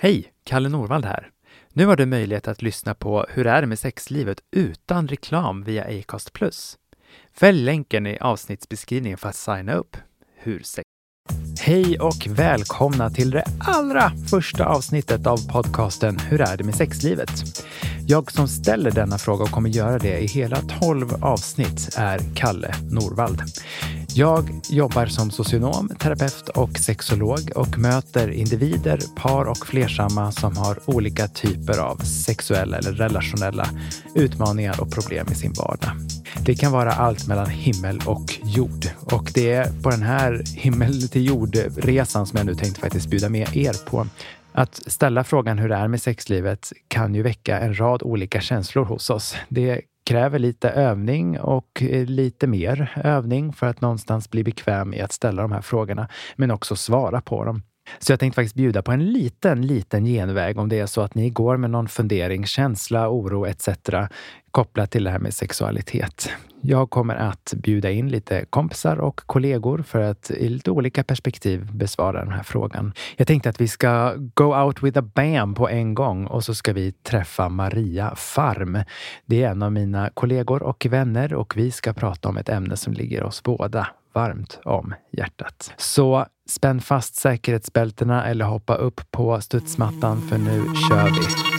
Hej! Kalle Norvald här. Nu har du möjlighet att lyssna på Hur är det med sexlivet utan reklam via Acast+. Fäll länken i avsnittsbeskrivningen för att signa upp. Hur sex... Hej och välkomna till det allra första avsnittet av podcasten Hur är det med sexlivet? Jag som ställer denna fråga och kommer göra det i hela 12 avsnitt är Kalle Norvald. Jag jobbar som socionom, terapeut och sexolog och möter individer, par och flersamma som har olika typer av sexuella eller relationella utmaningar och problem i sin vardag. Det kan vara allt mellan himmel och jord och det är på den här himmel till jord-resan som jag nu tänkte faktiskt bjuda med er på. Att ställa frågan hur det är med sexlivet kan ju väcka en rad olika känslor hos oss. Det kräver lite övning och eh, lite mer övning för att någonstans bli bekväm i att ställa de här frågorna, men också svara på dem. Så jag tänkte faktiskt bjuda på en liten, liten genväg om det är så att ni går med någon fundering, känsla, oro etc. kopplat till det här med sexualitet. Jag kommer att bjuda in lite kompisar och kollegor för att i lite olika perspektiv besvara den här frågan. Jag tänkte att vi ska go out with a bam på en gång och så ska vi träffa Maria Farm. Det är en av mina kollegor och vänner och vi ska prata om ett ämne som ligger oss båda varmt om hjärtat. Så spänn fast säkerhetsbältena eller hoppa upp på studsmattan för nu kör vi.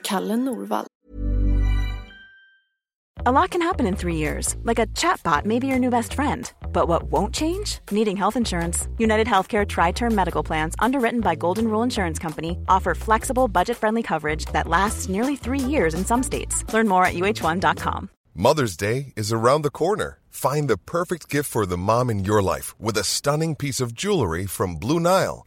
Med Kalle Norvald? A lot can happen in three years, like a chatbot may be your new best friend. But what won't change? Needing health insurance. United Healthcare Tri Term Medical Plans, underwritten by Golden Rule Insurance Company, offer flexible, budget friendly coverage that lasts nearly three years in some states. Learn more at uh1.com. Mother's Day is around the corner. Find the perfect gift for the mom in your life with a stunning piece of jewelry from Blue Nile.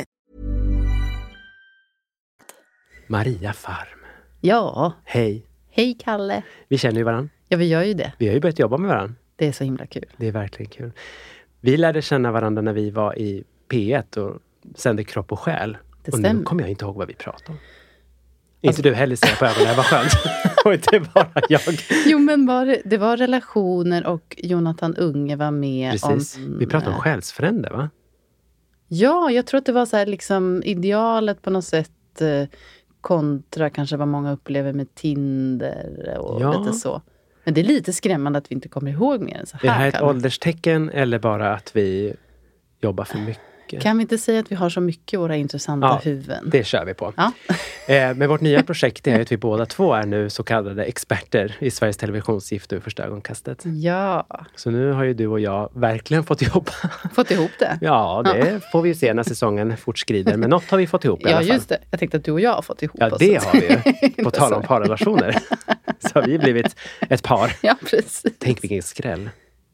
Maria Farm. Ja, Hej! hej Kalle. Vi känner ju varandra. Ja, vi gör ju det. Vi har ju börjat jobba med varandra. Det är så himla kul. Det är verkligen kul. Vi lärde känna varandra när vi var i P1 och sände Kropp och själ. Det och nu stämmer. kommer jag inte ihåg vad vi pratade om. Inte du heller ser på ögonen, vad skönt. och inte bara jag. Jo, men var det, det var relationer och Jonathan Unge var med Precis. om... Vi pratade om själsfrände, va? Ja, jag tror att det var så här liksom idealet på något sätt eh, kontra kanske vad många upplever med Tinder och Ja. lite så. Men det är lite skrämmande att vi inte kommer ihåg mer än så Det här här. är ett Kalle. ålderstecken eller bara att vi jobbar för mycket? Kan vi inte säga att vi har så mycket i våra intressanta Ja, huvuden? Det kör vi på. Ja. Eh, men vårt nya projekt är att vi båda två är nu så kallade experter i Sveriges Televisions Gift vid första ögonkastet. ja, Så nu har ju du och jag verkligen fått jobba. fått ihop det. Ja, det får vi ju se när säsongen fortskrider. Men något har vi fått ihop i alla Ja, fall. just det. Jag tänkte att du och jag har fått ihop Ja, det har vi ju. På tal om parrelationer. Så har vi blivit ett par. Ja, precis. Tänk vilken skräll.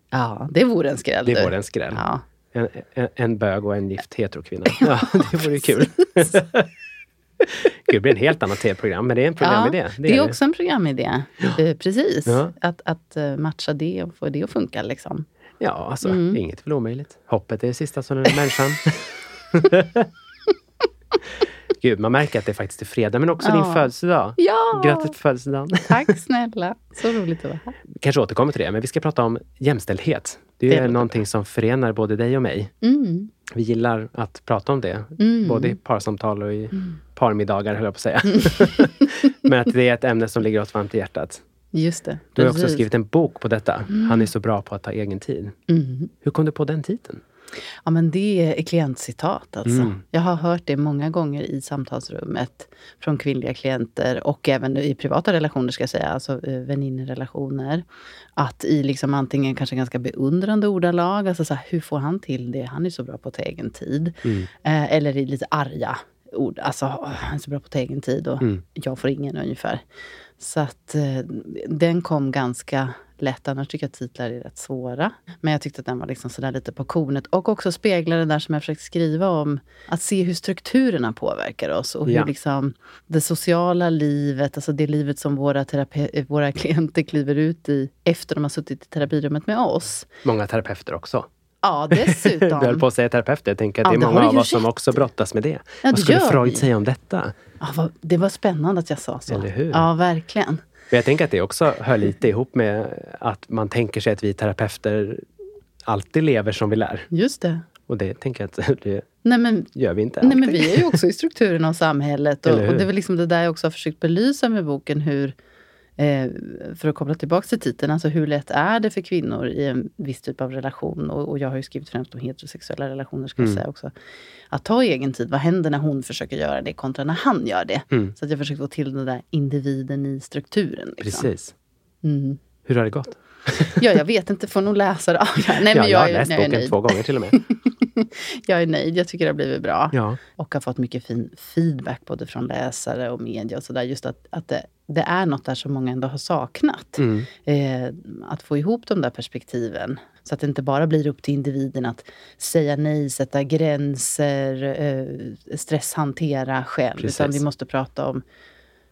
Ja, det vore en skräll. Det du. vore en skräll. Ja. En, en, en bög och en gift heterokvinna. Ja, det vore ju kul. Gud, det blir en helt annat tv-program, men det är en programidé. Ja, det är också en programidé. Eh, Precis. Ja. Att, att eh, matcha det och få det att funka. Liksom. Ja, alltså Mm. inget är väl omöjligt. Hoppet är det sista som den människan. Gud, man märker att det faktiskt är fredag, men också Ja. din födelsedag. Ja! Grattis på födelsedagen. Tack snälla. Så roligt att vara här. kanske återkommer till det, men vi ska prata om jämställdhet. Det är Det låter någonting som förenar både dig och mig. Mm. Vi gillar att prata om det, Mm. både i parsamtal och i parmiddagar, höll jag på att säga. men att det är ett ämne som ligger oss varmt i hjärtat. Just det. Du har också precis. skrivit en bok på detta. Han är så bra på att ta egen tid. Mm. Hur kom du på den titeln? Ja, men det är klientcitat alltså. Mm. Jag har hört det många gånger i samtalsrummet från kvinnliga klienter och även i privata relationer, ska jag säga, alltså eh, väninnerelationer. Att i liksom antingen kanske ganska beundrande ordalag, alltså så här, hur får han till det? Han är så bra på att ta egen tid. Mm. Eh, eller i lite arga ord, alltså "Åh, han är så bra på att ta egen tid och Mm. jag får ingen ungefär. Så att eh, den kom ganska lätt. Annars tycker jag titlar är rätt svåra. Men jag tyckte att den var liksom sådär lite på kornet. Och också speglar det där som jag försökt skriva om. Att se hur strukturerna påverkar oss. Och hur Ja. liksom det sociala livet, alltså det livet som våra, terape- våra klienter kliver ut i efter de har suttit i terapirummet med oss. Många terapeuter också. Ja, Du dessutom. höll på att säga terapeuter. Jag tänker att Ja, det är många du av oss som också brottas med det. Ja, Vad skulle Freud säga om detta? Ja, vad, det var spännande att jag sa så. Eller hur? Ja, verkligen. Men jag tänker att det också hör lite ihop med att man tänker sig att vi terapeuter alltid lever som vi lär. Just det. Och det tänker jag att det Nej, men gör vi inte Nej, alltid. men vi är ju också i strukturen av samhället. Och, och det är väl liksom det där jag också har försökt belysa med boken. hur eh, För att koppla tillbaka till titeln, alltså hur lätt är det för kvinnor i en viss typ av relation? Och, och jag har ju skrivit främst om heterosexuella relationer, ska jag Mm. säga också. Att ta egen tid, vad händer när hon försöker göra det kontra när han gör det? Mm. Så att jag försöker få till den där individen i strukturen. Liksom. Precis. Mm. Hur har det gått? Ja, jag vet inte, får nog läsa det. Nej, ja, men jag har jag, är, läst jag boken nöjd. två gånger till och med. Jag är nöjd, jag tycker det har blivit bra. Ja. och har fått mycket fin feedback både från läsare och media och sådär. Just att, att det, det är något där som många ändå har saknat. Mm. Eh, att få ihop de där perspektiven. Så att det inte bara blir upp till individen att säga nej, sätta gränser, eh, stresshantera själv. Precis. Utan vi måste prata om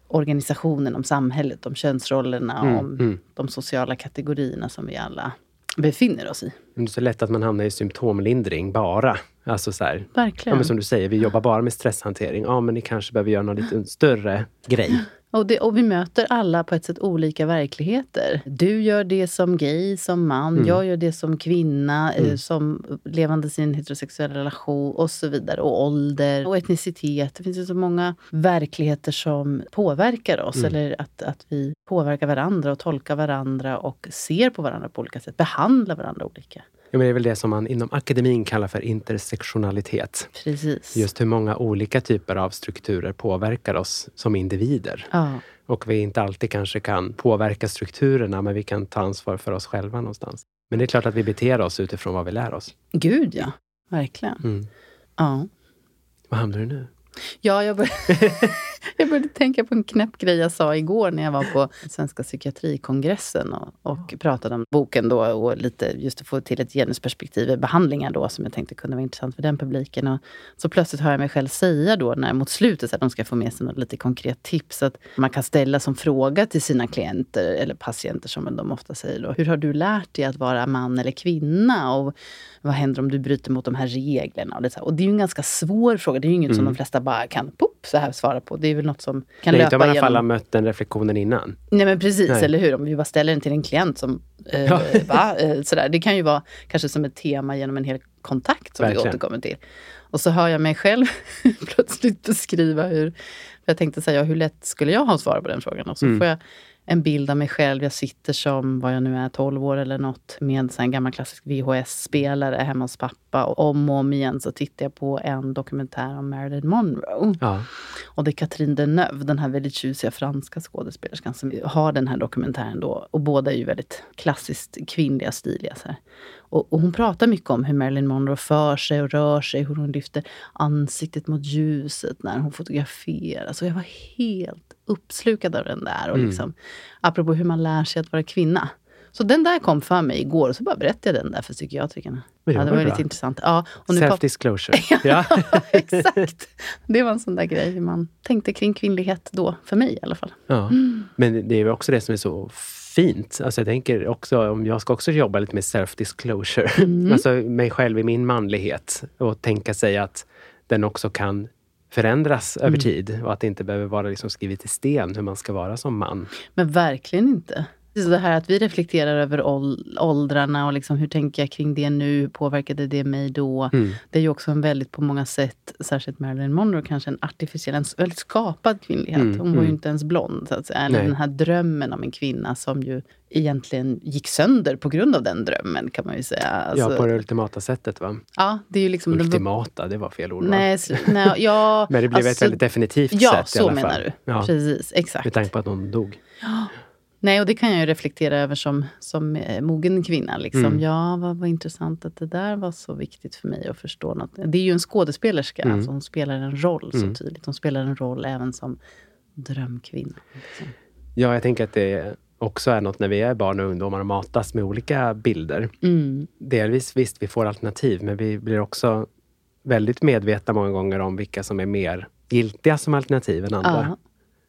organisationen, om samhället, om könsrollerna, Mm, om mm. de sociala kategorierna som vi alla befinner oss i. Det är så lätt att man hamnar i symptomlindring bara. Alltså så här, ja, Verkligen. men som du säger, vi jobbar bara med stresshantering. Ja, men ni kanske behöver göra någon lite större grej. Och, det, och vi möter alla på ett sätt olika verkligheter. Du gör det som gay, som man. Mm. Jag gör det som kvinna, eh, som levandes i en heterosexuell relation och så vidare. Och ålder och etnicitet. Det finns ju så många verkligheter som påverkar oss. Mm. Eller att, att vi påverkar varandra och tolkar varandra och ser på varandra på olika sätt. Behandlar varandra olika. Men det är väl det som man inom akademin kallar för intersektionalitet. Precis. Just hur många olika typer av strukturer påverkar oss som individer. Ja, Och vi inte alltid kanske kan påverka strukturerna, men vi kan ta ansvar för oss själva någonstans. Men det är klart att vi beter oss utifrån vad vi lär oss. gud ja. Verkligen. Mm. Ja. Var hamnar du nu? Ja, jag började, jag började tänka på en knäpp grej jag sa igår när jag var på Svenska psykiatrikongressen och, och pratade om boken då och lite just att få till ett genusperspektiv i behandlingar då som jag tänkte kunde vara intressant för den publiken. Och så plötsligt hör jag mig själv säga då när mot slutet att de ska få med sig något lite konkret tips att man kan ställa som fråga till sina klienter eller patienter som de ofta säger då. Hur har du lärt dig att vara man eller kvinna? Och vad händer om du bryter mot de här reglerna? Och det, är så här. och det är ju en ganska svår fråga. Det är ju inget som de flesta bara kan pop, så här svara på. Det är väl något som kan Nej, löpa inte om man i alla genom... fall har mött den reflektionen innan. Nej men precis, Nej. eller hur? Om vi bara ställer den till en klient som... Eh, Ja. va? Eh, sådär. Det kan ju vara kanske som ett tema genom en hel kontakt som Verkligen. vi återkommer till. Och så hör jag mig själv plötsligt beskriva hur... För jag tänkte säga, hur lätt skulle jag ha svar på den frågan? Och så Mm. får jag en bild av mig själv. Jag sitter som, vad jag nu är, 12 år eller något, med en gammal klassisk VHS-spelare hemma hos pappa. Och om och om igen så tittar jag på en dokumentär om Marilyn Monroe. Ja. Och det är Catherine Deneuve, den här väldigt tjusiga franska skådespelerskan som har den här dokumentären då. Och båda är ju väldigt klassiskt kvinnliga, stiliga. Så. Och, och hon pratar mycket om hur Marilyn Monroe för sig och rör sig, hur hon lyfter ansiktet mot ljuset när hon fotograferar. Så jag var helt uppslukad av den där. Och liksom, Apropå hur man lär sig att vara kvinna. Så den där kom för mig igår och så bara berättade jag den där för psykiatrikerna. Det Ja, det var bra. lite intressant. Ja, Self-disclosure. ja. Exakt. Det var en sån där grej man tänkte kring kvinnlighet då, för mig i alla fall. Ja. Men det är också det som är så fint. Alltså jag tänker också, om jag ska också jobba lite med self-disclosure. Mm. Alltså mig själv i min manlighet. Och tänka sig att den också kan förändras Mm. över tid. Och att det inte behöver vara liksom skrivet i sten hur man ska vara som man. Men verkligen inte. Så det här att vi reflekterar över ål- åldrarna och liksom hur tänker jag kring det nu? Påverkade det mig då? Mm. Det är ju också en väldigt, på många sätt, särskilt Marilyn Monroe, kanske en artificiell, en väldigt skapad kvinnlighet. Mm, Hon var ju mm. inte ens blond, så att säga. Eller den här drömmen om en kvinna som ju egentligen gick sönder på grund av den drömmen, kan man ju säga. Alltså, ja, på det ultimata sättet va? ja, det är ju liksom... var- Ultimata, det var fel ord va? Nej, nej, ja, Men det blev ett alltså, väldigt definitivt Ja, sätt i så alla menar fall. du. Ja, Precis, exakt. med tanke på att hon dog. Nej, och det kan jag ju reflektera över som, som eh, mogen kvinna. Liksom. Mm. Ja, vad, vad intressant att det där var så viktigt för mig att förstå. Något. Det är ju en skådespelerska, Mm. alltså hon spelar en roll så Mm. tydligt. Hon spelar en roll även som drömkvinna. Liksom. Ja, jag tänker att det också är något när vi är barn och ungdomar och matas med olika bilder. Mm. Delvis visst, vi får alternativ, men vi blir också väldigt medvetna många gånger om vilka som är mer giltiga som alternativ än andra. Ja,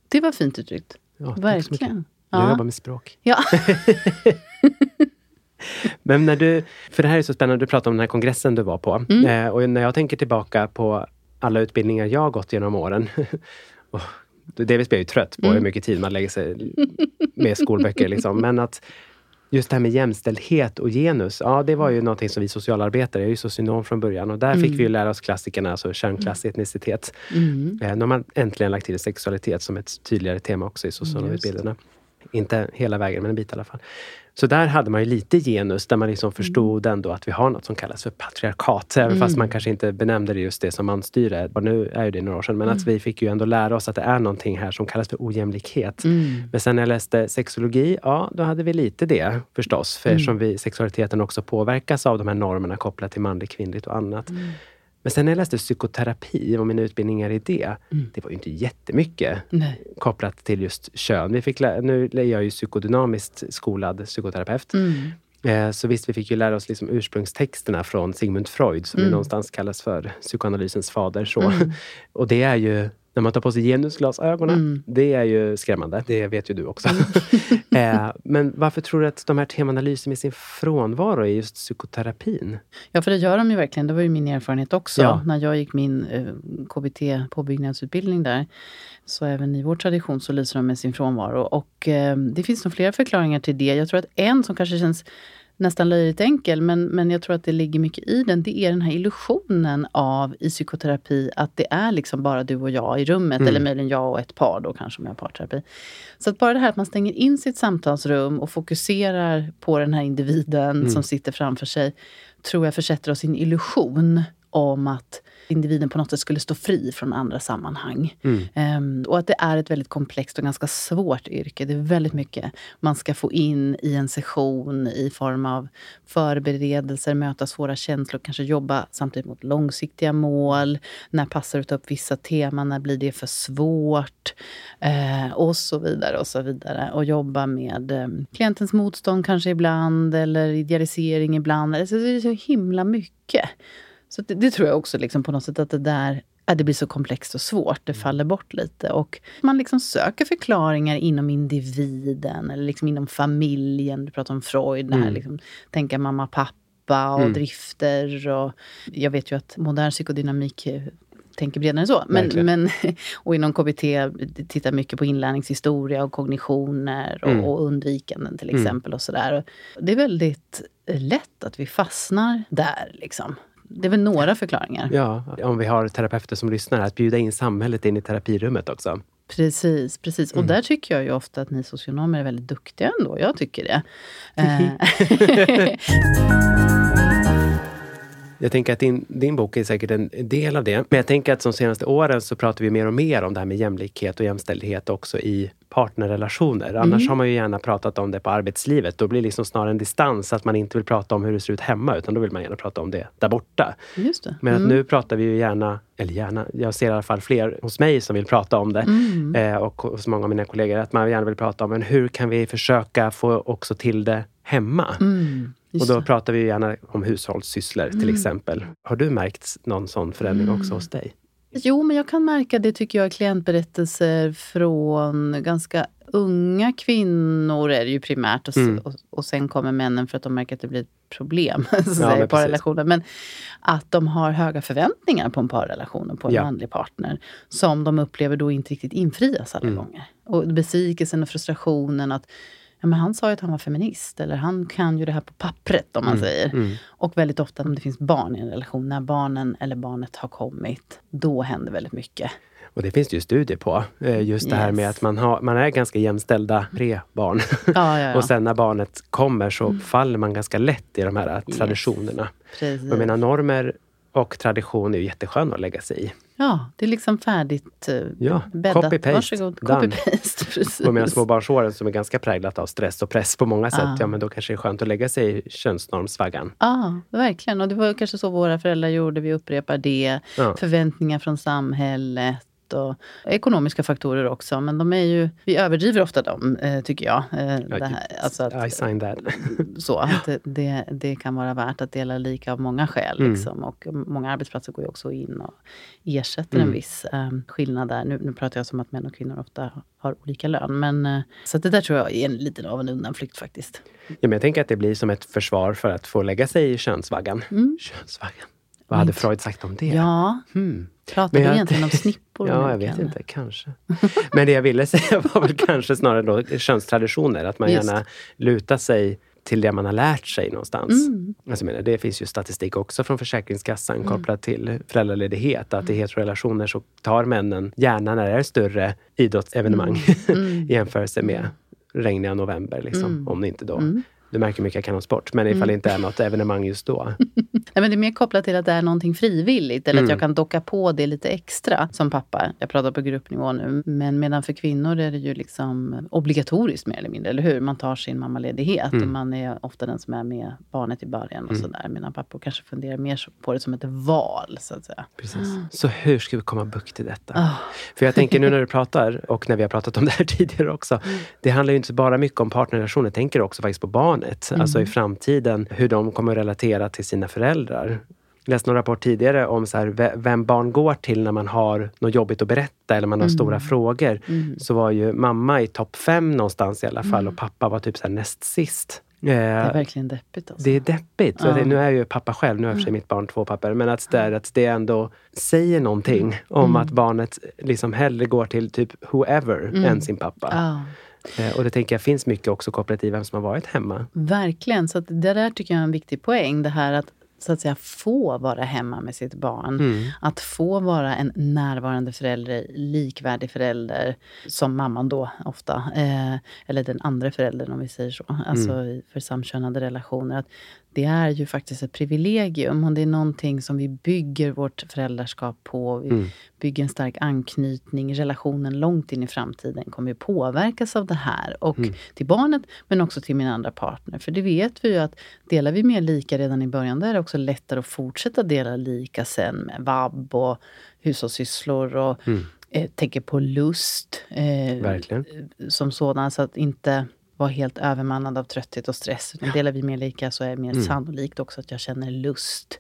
det var fint uttryckt. Ja. Verkligen. Jag Ja. jobbar med språk. Ja. Men när du, för det här är så spännande, du pratar om den här kongressen du var på. Mm. Eh, och när jag tänker tillbaka på alla utbildningar jag har gått genom åren. och delvis blir jag ju trött på Mm. hur mycket tid man lägger sig med skolböcker. Liksom. Men att just det här med jämställdhet och genus, ja det var ju någonting som vi socialarbetare, jag är ju socionom från början och där fick Mm. vi ju lära oss klassikerna, alltså könklass, etnicitet. Mm. Eh, nu har man äntligen lagt till sexualitet som ett tydligare tema också i socionomutbildningarna. Inte hela vägen, men en bit i alla fall. Så där hade man ju lite genus, där man liksom förstod ändå att vi har något som kallas för patriarkat. Även fast man kanske inte benämnde det just det som manstyre. Och nu är ju det några år sedan. Men att vi fick ju ändå lära oss att det är någonting här som kallas för ojämlikhet. Mm. Men sen när jag läste sexologi, ja då hade vi lite det förstås. För Mm. eftersom vi, sexualiteten också påverkas av de här normerna kopplat till manligt, kvinnligt och annat. Men sen när jag läste psykoterapi och mina utbildningar i det, Mm. det var ju inte jättemycket Nej. kopplat till just kön. Vi fick nu är jag ju psykodynamiskt skolad psykoterapeut. Mm. Eh, Så visst, vi fick ju lära oss liksom ursprungstexterna från Sigmund Freud som Mm. någonstans kallas för psykoanalysens fader. Så. Mm. Och det är ju, när man tar på sig genusglasögonen, Mm. det är ju skrämmande. Det vet ju du också. eh, men varför tror du att de här temana lyser med sin frånvaro i just psykoterapin? Ja, för det gör de ju verkligen. Det var ju min erfarenhet också. Ja. När jag gick min eh, KBT-påbyggnadsutbildning där. Så även i vår tradition så lyser de med sin frånvaro. Och eh, det finns nog flera förklaringar till det. Jag tror att en som kanske känns nästan löjligt enkel, men, men jag tror att det ligger mycket i den. Det är den här illusionen av i psykoterapi att det är liksom bara du och jag i rummet. Mm. Eller möjligen jag och ett par då kanske om jag har parterapi. Så att bara det här att man stänger in sitt samtalsrum och fokuserar på den här individen Mm. som sitter framför sig. Tror jag försätter oss i en illusion om att individen på något sätt skulle stå fri från andra sammanhang. Mm. Ehm, och att det är ett väldigt komplext och ganska svårt yrke. Det är väldigt mycket man ska få in i en session i form av förberedelser, möta svåra känslor, kanske jobba samtidigt mot långsiktiga mål. När passar det att ta upp vissa teman? När blir det för svårt? Eh, och så vidare och så vidare. Och jobba med eh, klientens motstånd kanske ibland eller idealisering ibland. Alltså, det är så himla mycket. Så det, det tror jag också liksom på något sätt att det där ja, det blir så komplext och svårt. Det faller bort lite. Och man liksom söker förklaringar inom individen eller liksom inom familjen. Du pratar om Freud, det här Mm. liksom, tänka mamma, pappa och Mm. drifter. Och jag vet ju att modern psykodynamik eh, tänker bredare än så. Men, Verkligen. men, och inom KBT tittar mycket på inlärningshistoria och kognitioner och, Mm. och undvikanden till Mm. exempel. och sådär. Det är väldigt lätt att vi fastnar där. Liksom. Det är väl några förklaringar. Ja, om vi har terapeuter som lyssnar, att bjuda in samhället in i terapirummet också. Precis, precis. Och Mm. där tycker jag ju ofta att ni socionomer är väldigt duktiga ändå. Jag tycker det. Jag tänker att din, din bok är säkert en del av det. Men jag tänker att de senaste åren så pratar vi mer och mer om det här med jämlikhet och jämställdhet också i partnerrelationer. Annars Mm. har man ju gärna pratat om det på arbetslivet. Då blir det liksom snarare en distans, att man inte vill prata om hur det ser ut hemma, utan då vill man gärna prata om det där borta. Just det. Men att Mm. nu pratar vi ju gärna, eller gärna, jag ser i alla fall fler hos mig som vill prata om det. Mm. Eh, och hos många av mina kollegor, att man gärna vill prata om men hur kan vi försöka få också till det hemma? Mm. Och då. Mm. pratar vi gärna om hushållssysslor till exempel. Har du märkt någon sån förändring också hos dig? Jo, men jag kan märka det tycker jag i klientberättelser från ganska unga kvinnor är det ju primärt. Och, Mm. och, och sen kommer männen för att de märker att det blir ett problem så att men parrelationer. Men att de har höga förväntningar på en parrelation och på en Ja. manlig partner. Som de upplever då inte riktigt infrias alla Mm. gånger. Och besvikelsen och frustrationen att ja, ja, men han sa ju att han var feminist. Eller han kan ju det här på pappret, om man Mm, säger. mm. Och väldigt ofta om det finns barn i en relation, när barnen eller barnet har kommit, då händer väldigt mycket. Och det finns det ju studier på. Eh, Just det här Yes. med att man, har, man är ganska jämställda pre-barn. Ja, ja, ja. Och sen när barnet kommer så faller man ganska lätt i de här traditionerna. Precis. Jag menar normer och tradition är ju jättesköna att lägga sig i. Ja, det är liksom färdigt eh, Ja, bäddat. copy-paste. Varsågod, copy-paste. Och medan småbarnsåren som är ganska präglat av stress och press på många sätt, Ah. ja men då kanske det är skönt att lägga sig i könsnormsvaggan. Ja, verkligen. Och det var kanske så våra föräldrar gjorde. Vi upprepar det. Ja. Förväntningar från samhället. Och ekonomiska faktorer också. Men de är ju, vi överdriver ofta dem, eh, tycker jag. Eh, det här, alltså att, I sign that. så, att det, det, kan vara värt att dela lika av många skäl. Mm. Liksom. Och många arbetsplatser går ju också in och ersätter Mm. en viss eh, skillnad där. Nu, nu pratar jag som att män och kvinnor ofta har olika lön. Men, eh, så det där tror jag är en liten av en undanflykt faktiskt. Ja, men jag tänker att det blir som ett försvar för att få lägga sig i könsvaggan. Könsvaggan. Vad hade Freud sagt om det? Mm. Ja, Hmm. pratar du egentligen om snippor? Ja, jag vet inte. Kanske. Men det jag ville säga var väl kanske snarare då könstraditioner. Att man Just. gärna lutar sig till det man har lärt sig någonstans. Mm. Alltså, menar, det finns ju statistik också från Försäkringskassan kopplat till föräldraledighet. Att i Mm. heterorelationer så tar männen gärna när det är större idrottsevenemang Mm. i jämförelse med regniga november. Liksom, Om det inte då Mm. Du märker hur mycket jag kan om sport, men ifall det inte är något evenemang just då. Nej, men det är mer kopplat till att det är någonting frivilligt. Eller Mm. att jag kan docka på det lite extra som pappa. Jag pratar på gruppnivå nu. Men medan för kvinnor är det ju liksom obligatoriskt mer eller mindre. Eller hur? Man tar sin mammaledighet. Mm. Och man är ofta den som är med barnet i början. och sådär. Medan pappor kanske funderar mer på det som ett val. så att säga. Precis. Så hur ska vi komma bukt i detta? Ah. För jag tänker nu när du pratar, och när vi har pratat om det här tidigare också. Det handlar ju inte bara mycket om partnerrelationer, jag tänker också faktiskt på barnet. Alltså i framtiden, hur de kommer att relatera till sina föräldrar. Jag läste någon rapport tidigare om så här, ve- vem barn går till när man har något jobbigt att berätta eller man har stora frågor. Så var ju mamma i topp fem någonstans i alla fall och pappa var typ så näst sist. Det är Eh, verkligen deppigt. Alltså. det är deppigt. Så Ja. det, nu är ju pappa själv, nu har jag för sig mitt barn två pappor, men att det, är, att det ändå säger någonting om att barnet liksom hellre går till typ whoever än sin pappa. Ja. Eh, och det tänker jag finns mycket också kopplat i vem som har varit hemma. Verkligen. Så det där tycker jag är en viktig poäng. Det här att så att säga få vara hemma med sitt barn. Mm. Att få vara en närvarande förälder, likvärdig förälder, som mamman då ofta. Eh, eller den andra föräldern om vi säger så. Alltså Mm. för samkönade relationer. Att det är ju faktiskt ett privilegium och det är någonting som vi bygger vårt föräldraskap på. Vi Mm. bygger en stark anknytning. Relationen långt in i framtiden kommer ju påverkas av det här. Och Mm. till barnet, men också till min andra partner. För det vet vi ju att delar vi mer lika redan i början, då är det också lättare att fortsätta dela lika sen med vab och hushållssysslor och Mm. eh, tänker på lust eh, Verkligen. som sådan. Så att inte vara helt övermannad av trötthet och stress. Utan delar vi mer lika så är det mer Mm. sannolikt också att jag känner lust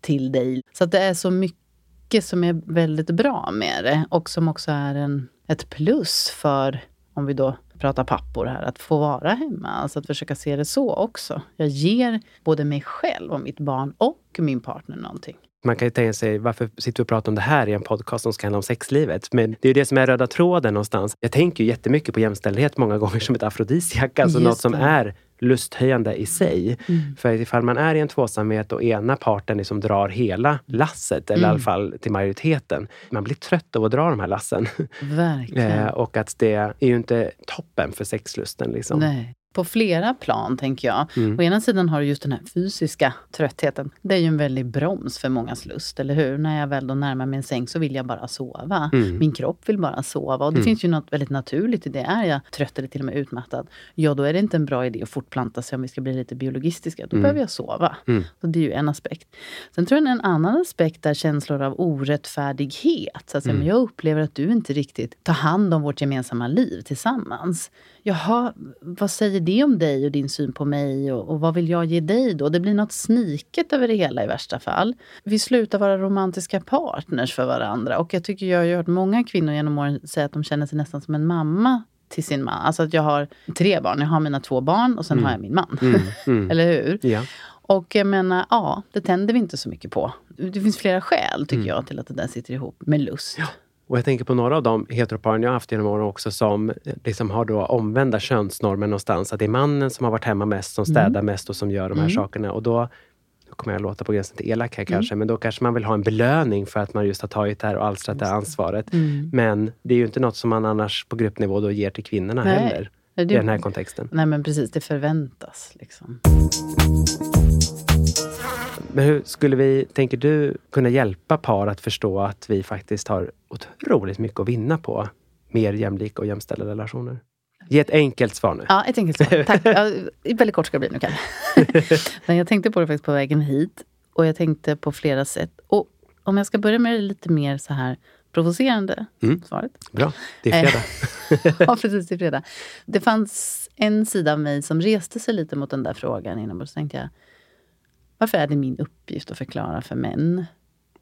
till dig. Så att det är så mycket som är väldigt bra med det. Och som också är en, ett plus för, om vi då pratar pappor här, att få vara hemma. Alltså att försöka se det så också. Jag ger både mig själv och mitt barn och min partner någonting. Man kan ju tänka sig, varför sitter vi och pratar om det här i en podcast som ska handla om sexlivet? Men det är ju det som är röda tråden någonstans. Jag tänker ju jättemycket på jämställdhet många gånger som ett afrodisiak, alltså Just något som det. är lusthöjande i sig. Mm. För ifall man är i en tvåsamhet och ena parten liksom drar hela lasset, eller i Mm. alla fall till majoriteten. Man blir trött av att dra de här lassen. Verkligen. Eh, och att det är ju inte toppen för sexlusten. Liksom. Nej. På flera plan, tänker jag. Mm. Å ena sidan har du just den här fysiska tröttheten. Det är ju en väldig broms för mångas lust, eller hur? När jag väl då närmar mig en säng så vill jag bara sova. Mm. Min kropp vill bara sova. Och det finns ju något väldigt naturligt i det. Är jag trött eller till och med utmattad, ja då är det inte en bra idé att fortplanta sig om vi ska bli lite biologistiska. Då behöver jag sova. Mm. Så det är ju en aspekt. Sen tror jag en annan aspekt är känslor av orättfärdighet. Så att säga, men jag upplever att du inte riktigt tar hand om vårt gemensamma liv tillsammans. Jaha, vad säger det om dig och din syn på mig? Och, och vad vill jag ge dig då? Det blir något sniket över det hela i värsta fall. Vi slutar vara romantiska partners för varandra. Och jag tycker jag har hört många kvinnor genom åren säga att de känner sig nästan som en mamma till sin man. Alltså att jag har tre barn. Jag har mina två barn och sen har jag min man. Mm. Mm. Eller hur? Ja. Och jag menar, ja, det tänder vi inte så mycket på. Det finns flera skäl, tycker jag, till att det där sitter ihop med lust. Och jag tänker på några av de heteroparen jag har haft genom åren också som liksom har då omvända könsnormer någonstans. Att det är mannen som har varit hemma mest, som städar mm. mest och som gör de här mm. sakerna. Och då nu kommer jag låta på gränsen till elak här mm. kanske, men då kanske man vill ha en belöning för att man just har tagit det här och alstrat det här ansvaret. Mm. Men det är ju inte något som man annars på gruppnivå då ger till kvinnorna Nej. heller. Det, I den här kontexten. Nej men precis, det förväntas. Liksom. Men hur skulle vi, tänker du, kunna hjälpa par att förstå att vi faktiskt har otroligt mycket att vinna på mer jämlika och jämställda relationer? Ge ett enkelt svar nu. Ja, ett enkelt svar. Tack. Ja, väldigt kort ska det bli nu Kalle. jag tänkte på det faktiskt på vägen hit. Och jag tänkte på flera sätt. Och om jag ska börja med det lite mer så här provocerande mm. svaret. Bra, det är fredag. ja, precis. Det är fredag. Det fanns en sida av mig som reste sig lite mot den där frågan inombords. Så tänkte jag, varför är det min uppgift att förklara för män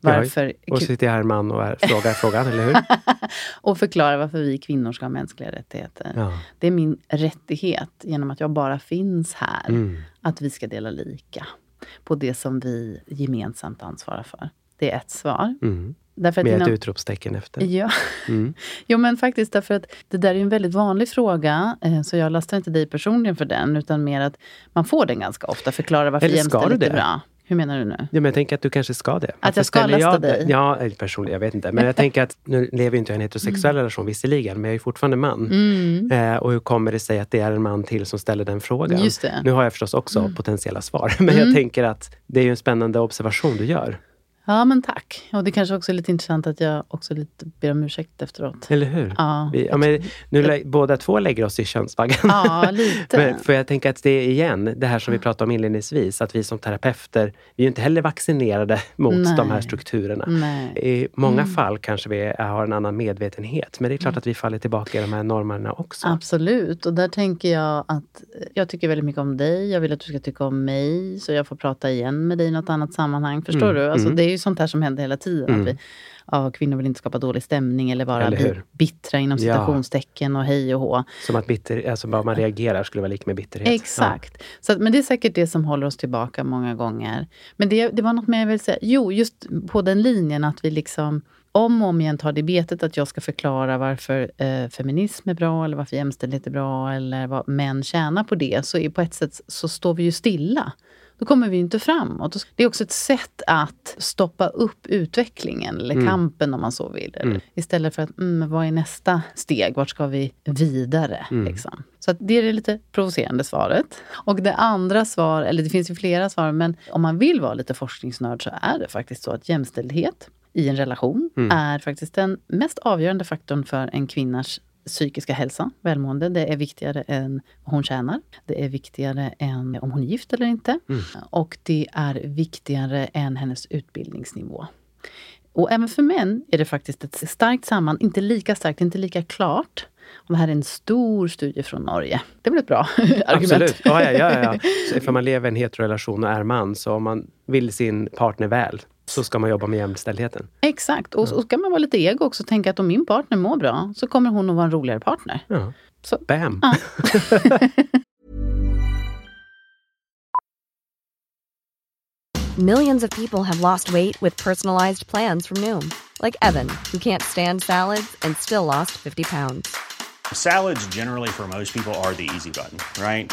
varför... och sitter här man och är, frågar frågan, eller hur? och förklara varför vi kvinnor ska ha mänskliga rättigheter. Ja. Det är min rättighet, genom att jag bara finns här, mm. att vi ska dela lika på det som vi gemensamt ansvarar för. Det är ett svar. Mm. Därför att Med ett utropstecken efter. Ja. Mm. jo, men faktiskt därför att det där är en väldigt vanlig fråga. Eh, så jag lastar inte dig personligen för den, utan mer att man får den ganska ofta. Förklara varför jämställdhet är bra. Hur menar du nu? Ja, men jag tänker att du kanske ska det. Att jag ska lasta jag, dig? Ja, personligen, jag vet inte. Men jag tänker att nu lever inte jag i en heterosexuell mm. relation visserligen, men jag är fortfarande man. Mm. Eh, och hur kommer det sig att det är en man till som ställer den frågan? Nu har jag förstås också mm. potentiella svar, men jag mm. tänker att det är en spännande observation du gör. Ja, men tack. Och det kanske också är lite intressant att jag också lite ber om ursäkt efteråt. Eller hur? Ja. Vi, ja, men nu jag, båda två lägger oss i könsvaggan. Ja, lite. men, för jag tänker att det är igen, det här som vi pratade om inledningsvis, att vi som terapeuter, vi är inte heller vaccinerade mot Nej. de här strukturerna. Nej. I många mm. fall kanske vi har en annan medvetenhet, men det är klart mm. att vi faller tillbaka i de här normerna också. Absolut, och där tänker jag att jag tycker väldigt mycket om dig. Jag vill att du ska tycka om mig, så jag får prata igen med dig i något annat sammanhang. Förstår mm. du? Alltså, mm. Det ju sånt här som händer hela tiden. Mm. Att vi, ja, kvinnor vill inte skapa dålig stämning eller vara eller bittra inom citationstecken ja. och hej och hå. Som att bitter, alltså bara man reagerar skulle vara lika med bitterhet. Exakt. Ja. Så, men det är säkert det som håller oss tillbaka många gånger. Men det, det var något mer jag ville säga. Jo, just på den linjen att vi liksom om och om igen tar det betet att jag ska förklara varför eh, feminism är bra eller varför jämställdhet är bra eller vad män tjänar på det, så är på ett sätt så står vi ju stilla då kommer vi inte framåt. Det är också ett sätt att stoppa upp utvecklingen, eller mm. kampen om man så vill. Mm. Istället för att, mm, vad är nästa steg? Vart ska vi vidare? Mm. Liksom. Så det är det lite provocerande svaret. Och det andra svar, eller det finns ju flera svar, men om man vill vara lite forskningsnörd så är det faktiskt så att jämställdhet i en relation mm. är faktiskt den mest avgörande faktorn för en kvinnas psykiska hälsa, välmående, det är viktigare än vad hon tjänar. Det är viktigare än om hon är gift eller inte. Mm. Och det är viktigare än hennes utbildningsnivå. Och även för män är det faktiskt ett starkt samband, inte lika starkt, inte lika klart. Och det här är en stor studie från Norge. Det är väl ett bra argument? Absolut. Ja, ja, ja, ja. Så ifall man lever i en heterorelation och är man, så om man vill sin partner väl, så ska man jobba med jämställdheten. Exakt. Och så ska man vara lite ego också och tänka att om min partner mår bra så kommer hon att vara en roligare partner. Ja. Så. Bam! Ja. Millions of people have lost weight with personalized plans from Noom. Like Evan, who can't stand salads and still lost 50 pounds. Salads generally for most people are the easy button, right?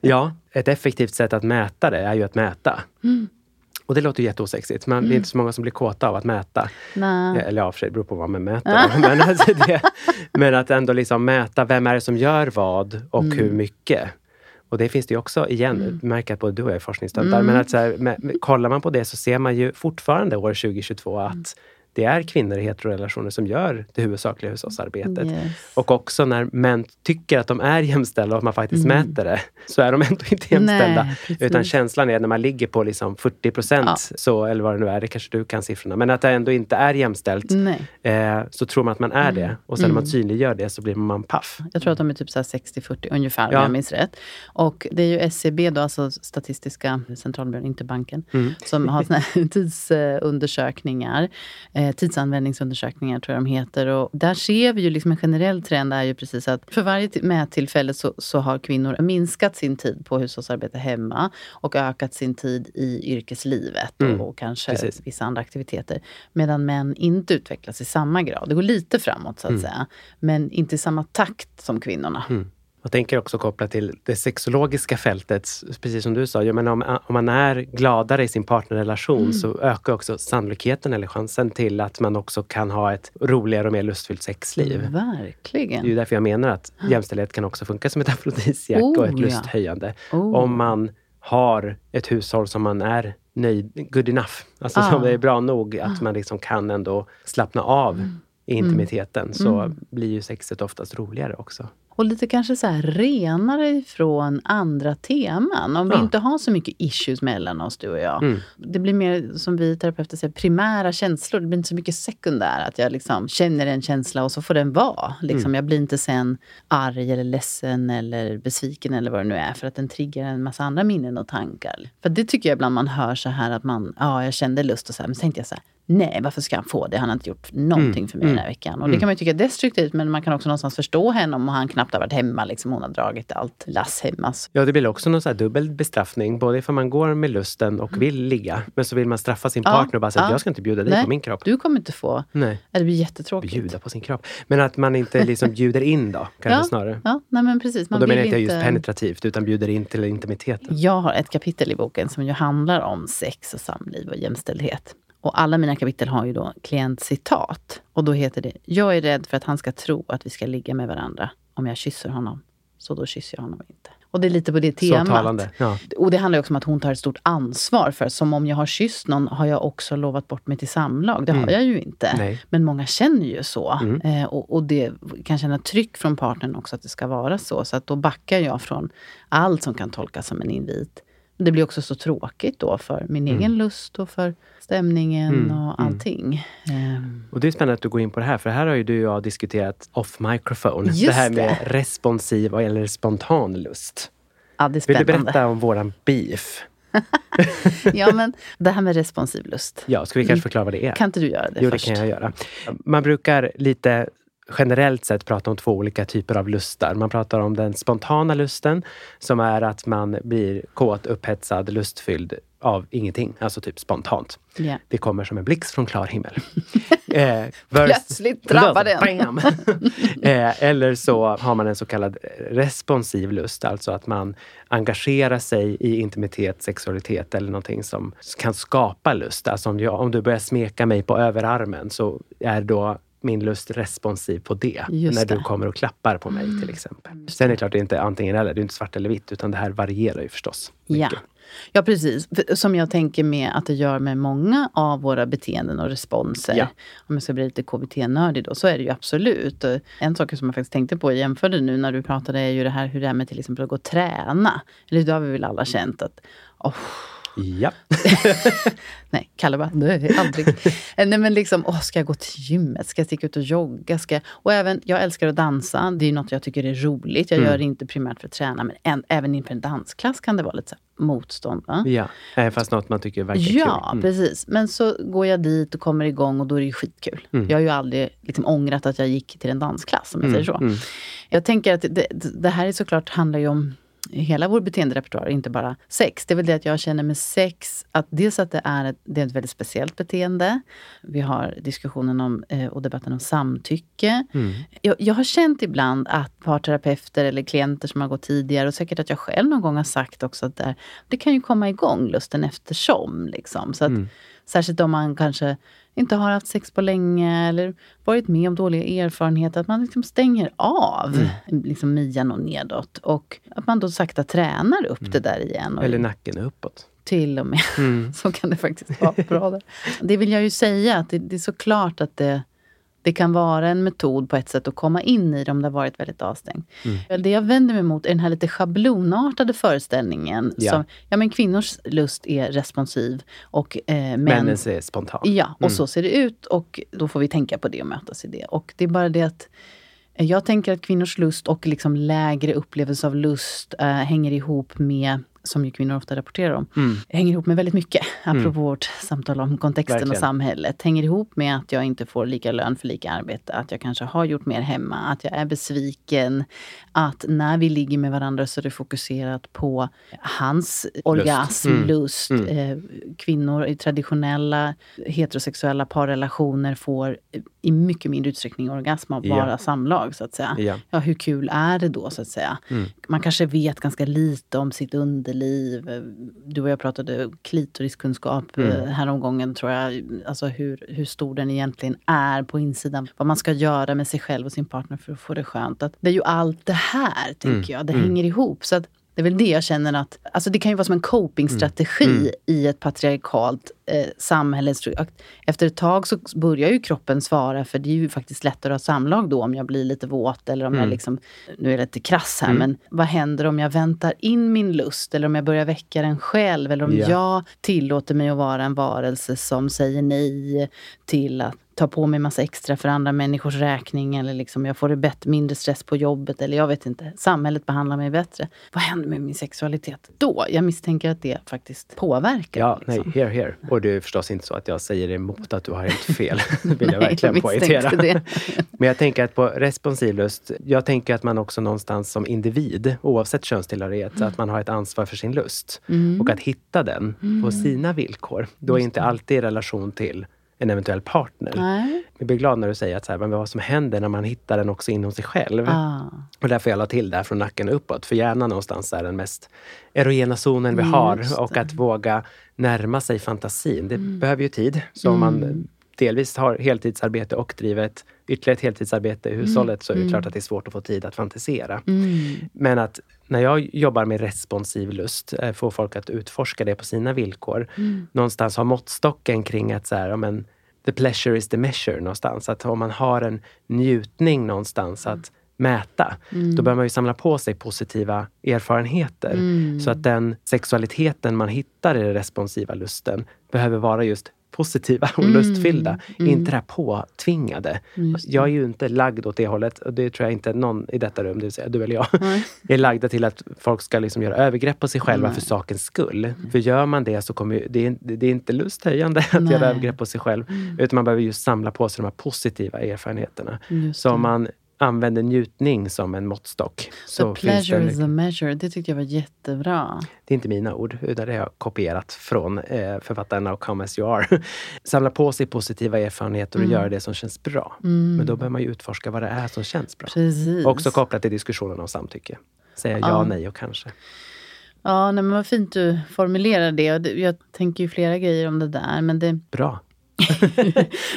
Ja, ett effektivt sätt att mäta det är ju att mäta. Mm. Och det låter ju jätteosexigt, men det är inte så många som blir kåta av att mäta. Nej. Eller ja, för sig, det beror på vad man mäter. men, alltså det, men att ändå liksom mäta, vem är det som gör vad och Mm. hur mycket? Och det finns det ju också, igen, mm. märker att både du och jag är forskningsstödda. Mm. Men att så här, med, med, kollar man på det så ser man ju fortfarande år 2022 att det är kvinnor i heterorelationer som gör det huvudsakliga hushållsarbetet. Yes. Och också när män tycker att de är jämställda och att man faktiskt Mm. mäter det, så är de ändå inte jämställda. Nej, utan känslan är när man ligger på liksom 40 procent, Ja. så, eller vad det nu är, det kanske du kan siffrorna, men att det ändå inte är jämställt. Eh, så tror man att man är det. Och sen när man Mm. synliggör det så blir man paff. Jag tror att de är typ så här 60-40 ungefär, om Ja. jag minns rätt. Och det är ju SCB, då, alltså Statistiska centralbyrån, inte banken, Mm. som har tidsundersökningar. Eh, tidsanvändningsundersökningar tror jag de heter. Och där ser vi ju liksom en generell trend är ju precis att för varje mättillfälle så, så har kvinnor minskat sin tid på hushållsarbete hemma och ökat sin tid i yrkeslivet Mm. och, och kanske Precis. vissa andra aktiviteter. Medan män inte utvecklas i samma grad. Det går lite framåt så att Mm. säga. Men inte i samma takt som kvinnorna. Mm. Jag tänker också kopplat till det sexologiska fältet, precis som du sa. Jag menar, om, om man är gladare i sin partnerrelation Mm. så ökar också sannolikheten eller chansen till att man också kan ha ett roligare och mer lustfyllt sexliv. Verkligen. Det är ju därför jag menar att jämställdhet kan också funka som ett afrodisiak och Oh, ett ja. lusthöjande. Oh. Om man har ett hushåll som man är nöjd, good enough. Alltså Ah. som det är bra nog att man liksom kan ändå slappna av i intimiteten. Så Mm. blir ju sexet oftast roligare också. Och lite kanske så här renare ifrån andra teman. Om vi Ja. inte har så mycket issues mellan oss, du och jag. Mm. Det blir mer, som vi terapeuter säger, primära känslor. Det blir inte så mycket sekundära. Att jag liksom känner en känsla och så får den vara. Liksom, Mm. Jag blir inte sen arg eller ledsen eller besviken eller vad det nu är. För att den triggar en massa andra minnen och tankar. För det tycker jag ibland man hör så här att man, ja jag kände lust och så här. Men så tänkte jag så här, nej varför ska han få det? Han har inte gjort någonting Mm. för mig den här Mm. veckan. Och Mm. det kan man ju tycka är destruktivt. Men man kan också någonstans förstå henne om han knappt har varit hemma. Liksom, hon har dragit allt lass hemma. Så- Ja, det blir också någon så dubbel bestraffning. Både ifall man går med lusten och vill ligga, men så vill man straffa sin Mm. Ja, partner och bara säga ja. jag ska inte bjuda dig Nej, på min kropp. Du kommer inte få. Nej. Det blir jättetråkigt. Bjuda på sin kropp. Men att man inte liksom bjuder in då, kanske Ja, snarare. Ja, nej men precis. Man och då menar jag inte just penetrativt, utan bjuder in till intimiteten. Jag har ett kapitel i boken som ju handlar om sex och samliv och jämställdhet. Och alla mina kapitel har ju då klientcitat. Och då heter det Jag är rädd för att han ska tro att vi ska ligga med varandra om jag kysser honom. Så då kysser jag honom inte. Och det är lite på det temat. Så talande. Ja. Och det handlar också om att hon tar ett stort ansvar för, som om jag har kysst någon har jag också lovat bort mig till samlag. Det har Mm. jag ju inte. Nej. Men många känner ju så. Mm. Eh, och, och det kan känna tryck från partnern också att det ska vara så. Så att då backar jag från allt som kan tolkas som en invit. Det blir också så tråkigt då för min Mm. egen lust och för stämningen Mm, och mm. allting. Ehm, Och det är spännande att du går in på det här, för här har ju du och jag diskuterat off microphone. Just det här med det. responsiv eller spontan lust. ja, det är Vill spännande. du berätta om våran beef? ja, men det här med responsiv lust. Ja, ska vi kanske förklara vad det är? Kan inte du göra det jo, först? det kan jag göra. Man brukar lite generellt sett prata om två olika typer av lustar. Man pratar om den spontana lusten, som är att man blir kåt, upphetsad, lustfylld av ingenting. Alltså typ spontant. Ja. Det kommer som en blixt från klar himmel. eh, Plötsligt drabbar den. Eh, eller så har man en så kallad responsiv lust, alltså att man engagerar sig i intimitet, sexualitet eller någonting som kan skapa lust. Alltså om, jag, om du börjar smeka mig på överarmen så är då min lust responsiv på det. Just när det. du kommer och klappar på mig till exempel. Sen är det klart, det är inte antingen eller. Det är inte svart eller vitt, utan det här varierar ju förstås. Ja. mycket. ja, precis. Som jag tänker med att det gör med många av våra beteenden och responser. Ja. Om jag ska bli lite KBT-nördig då, så är det ju absolut. Och En sak som jag faktiskt tänkte på, jag jämförde nu när du pratade, är ju det här hur det är med till exempel att gå och träna. Eller det har vi väl alla känt att, åh, Ja. Nej, Kalle bara, nej, aldrig. Eh, nej, men liksom, åh, ska jag gå till gymmet? Ska jag sticka ut och jogga? Ska jag... Och även, jag älskar att dansa. Det är något jag tycker är roligt. Jag Mm. gör det inte primärt för att träna, men en, även inför en dansklass kan det vara lite motstånd. Va? ja. Eh, Fast något man tycker verkar Ja, kul. Mm. precis. Men så går jag dit och kommer igång och då är det ju skitkul. Mm. Jag har ju aldrig liksom ångrat att jag gick till en dansklass, om jag Mm, säger så. mm. Jag tänker att det, det här är såklart handlar ju om hela vår beteenderepertoar, inte bara sex. Det är väl det att jag känner med sex, att dels att det är ett, det är ett väldigt speciellt beteende. Vi har diskussionen om, eh, och debatten om samtycke. Mm. Jag, jag har känt ibland att parterapeuter eller klienter som har gått tidigare och säkert att jag själv någon gång har sagt också att det, det kan ju komma igång lusten eftersom. Liksom. Så att, Mm. Särskilt om man kanske inte har haft sex på länge eller varit med om dåliga erfarenheter. Att man liksom stänger av Mm. liksom midjan och nedåt. Och att man då sakta tränar upp det där igen. Eller nacken uppåt. till och med. Mm. Så kan det faktiskt vara bra. Där. Det vill jag ju säga, att det, det är såklart att det, det kan vara en metod på ett sätt att komma in i det om det har varit väldigt avstängt. Mm. Det jag vänder mig mot är den här lite schablonartade föreställningen. Ja. Som, ja, men kvinnors lust är responsiv och eh, män... Männens är spontan. Ja, och Mm. så ser det ut och då får vi tänka på det och mötas i det. Och det är bara det att eh, jag tänker att kvinnors lust och liksom lägre upplevelse av lust eh, hänger ihop med, som ju kvinnor ofta rapporterar om, Mm. hänger ihop med väldigt mycket. Mm. Apropå vårt samtal om kontexten och Verkligen. samhället. Hänger ihop med att jag inte får lika lön för lika arbete. Att jag kanske har gjort mer hemma. Att jag är besviken. Att när vi ligger med varandra så är det fokuserat på hans orgasm, Mm. lust. Mm. Eh, kvinnor i traditionella heterosexuella parrelationer får i mycket mindre utsträckning orgasm av Ja. bara samlag så att säga. Ja. Ja, hur kul är det då så att säga? Mm. Man kanske vet ganska lite om sitt underliv. Du och jag pratade klitoriskunskap Mm. mm. häromgången tror jag. Alltså hur, hur stor den egentligen är på insidan. Vad man ska göra med sig själv och sin partner för att få det skönt. Att det är ju allt det här, tänker Mm. jag. Det Mm. hänger ihop. Så att det är väl det jag känner att, alltså det kan ju vara som en copingstrategi Mm. Mm. i ett patriarkalt eh, samhälle. Efter ett tag så börjar ju kroppen svara, för det är ju faktiskt lättare att ha samlag då om jag blir lite våt eller om Mm. jag liksom, nu är jag lite krass här, Mm. men vad händer om jag väntar in min lust eller om jag börjar väcka den själv eller om Ja. jag tillåter mig att vara en varelse som säger nej till att ta på mig massa extra för andra människors räkning eller liksom jag får det bättre, mindre stress på jobbet eller jag vet inte, samhället behandlar mig bättre. Vad händer med min sexualitet då? Jag misstänker att det faktiskt påverkar. Ja, liksom. nej, here, here. Och det är förstås inte så att jag säger emot att du har helt fel. Det vill jag verkligen jag poängtera. det. Men jag tänker att på responsiv lust, jag tänker att man också någonstans som individ, oavsett könstillhörighet, att man har ett ansvar för sin lust. Mm. Och att hitta den på Mm. sina villkor. Då är inte alltid i relation till en eventuell partner. Nej. Jag blir glad när du säger att så här, men vad som händer när man hittar den också inom sig själv. Ah. Och därför jag la till där från nacken uppåt. För hjärnan någonstans är den mest erogena zonen vi Mm, har. just Och att våga närma sig fantasin. Det Mm. behöver ju tid. Så om man Mm. Delvis har heltidsarbete och driver ett ytterligare ett heltidsarbete i hushållet så är det Mm. klart att det är svårt att få tid att fantisera. Mm. Men att när jag jobbar med responsiv lust, eh, får folk att utforska det på sina villkor. Mm. Någonstans ha måttstocken kring att så här, men, the pleasure is the measure någonstans. Att om man har en njutning någonstans att mäta, Mm. då bör man ju samla på sig positiva erfarenheter. Mm. Så att den sexualiteten man hittar i den responsiva lusten behöver vara just positiva och Mm. lustfyllda. Mm. Inte det här påtvingade. Just det. Jag är ju inte lagd åt det hållet och det tror jag inte någon i detta rum, det vill säga du eller jag, Nej. är lagda till att folk ska liksom göra övergrepp på sig själva Nej. för sakens skull. För gör man det så kommer ju, det, är, det är inte lusthöjande att Nej. göra övergrepp på sig själv. Mm. Utan man behöver just samla på sig de här positiva erfarenheterna. Så om man använder njutning som en måttstock. Så The pleasure is a measure. Det tyckte jag var jättebra. det är inte mina ord, utan det har jag kopierat från eh, författaren Now Come As You Are. Samla på sig positiva erfarenheter och Mm. göra det som känns bra. Mm. Men då behöver man ju utforska vad det är som känns bra. Precis. Också kopplat till diskussionen om samtycke. Säga ja, Ja. nej och kanske. Ja, nej, men vad fint du formulerar det- Jag tänker ju flera grejer om det där. Men det, Bra.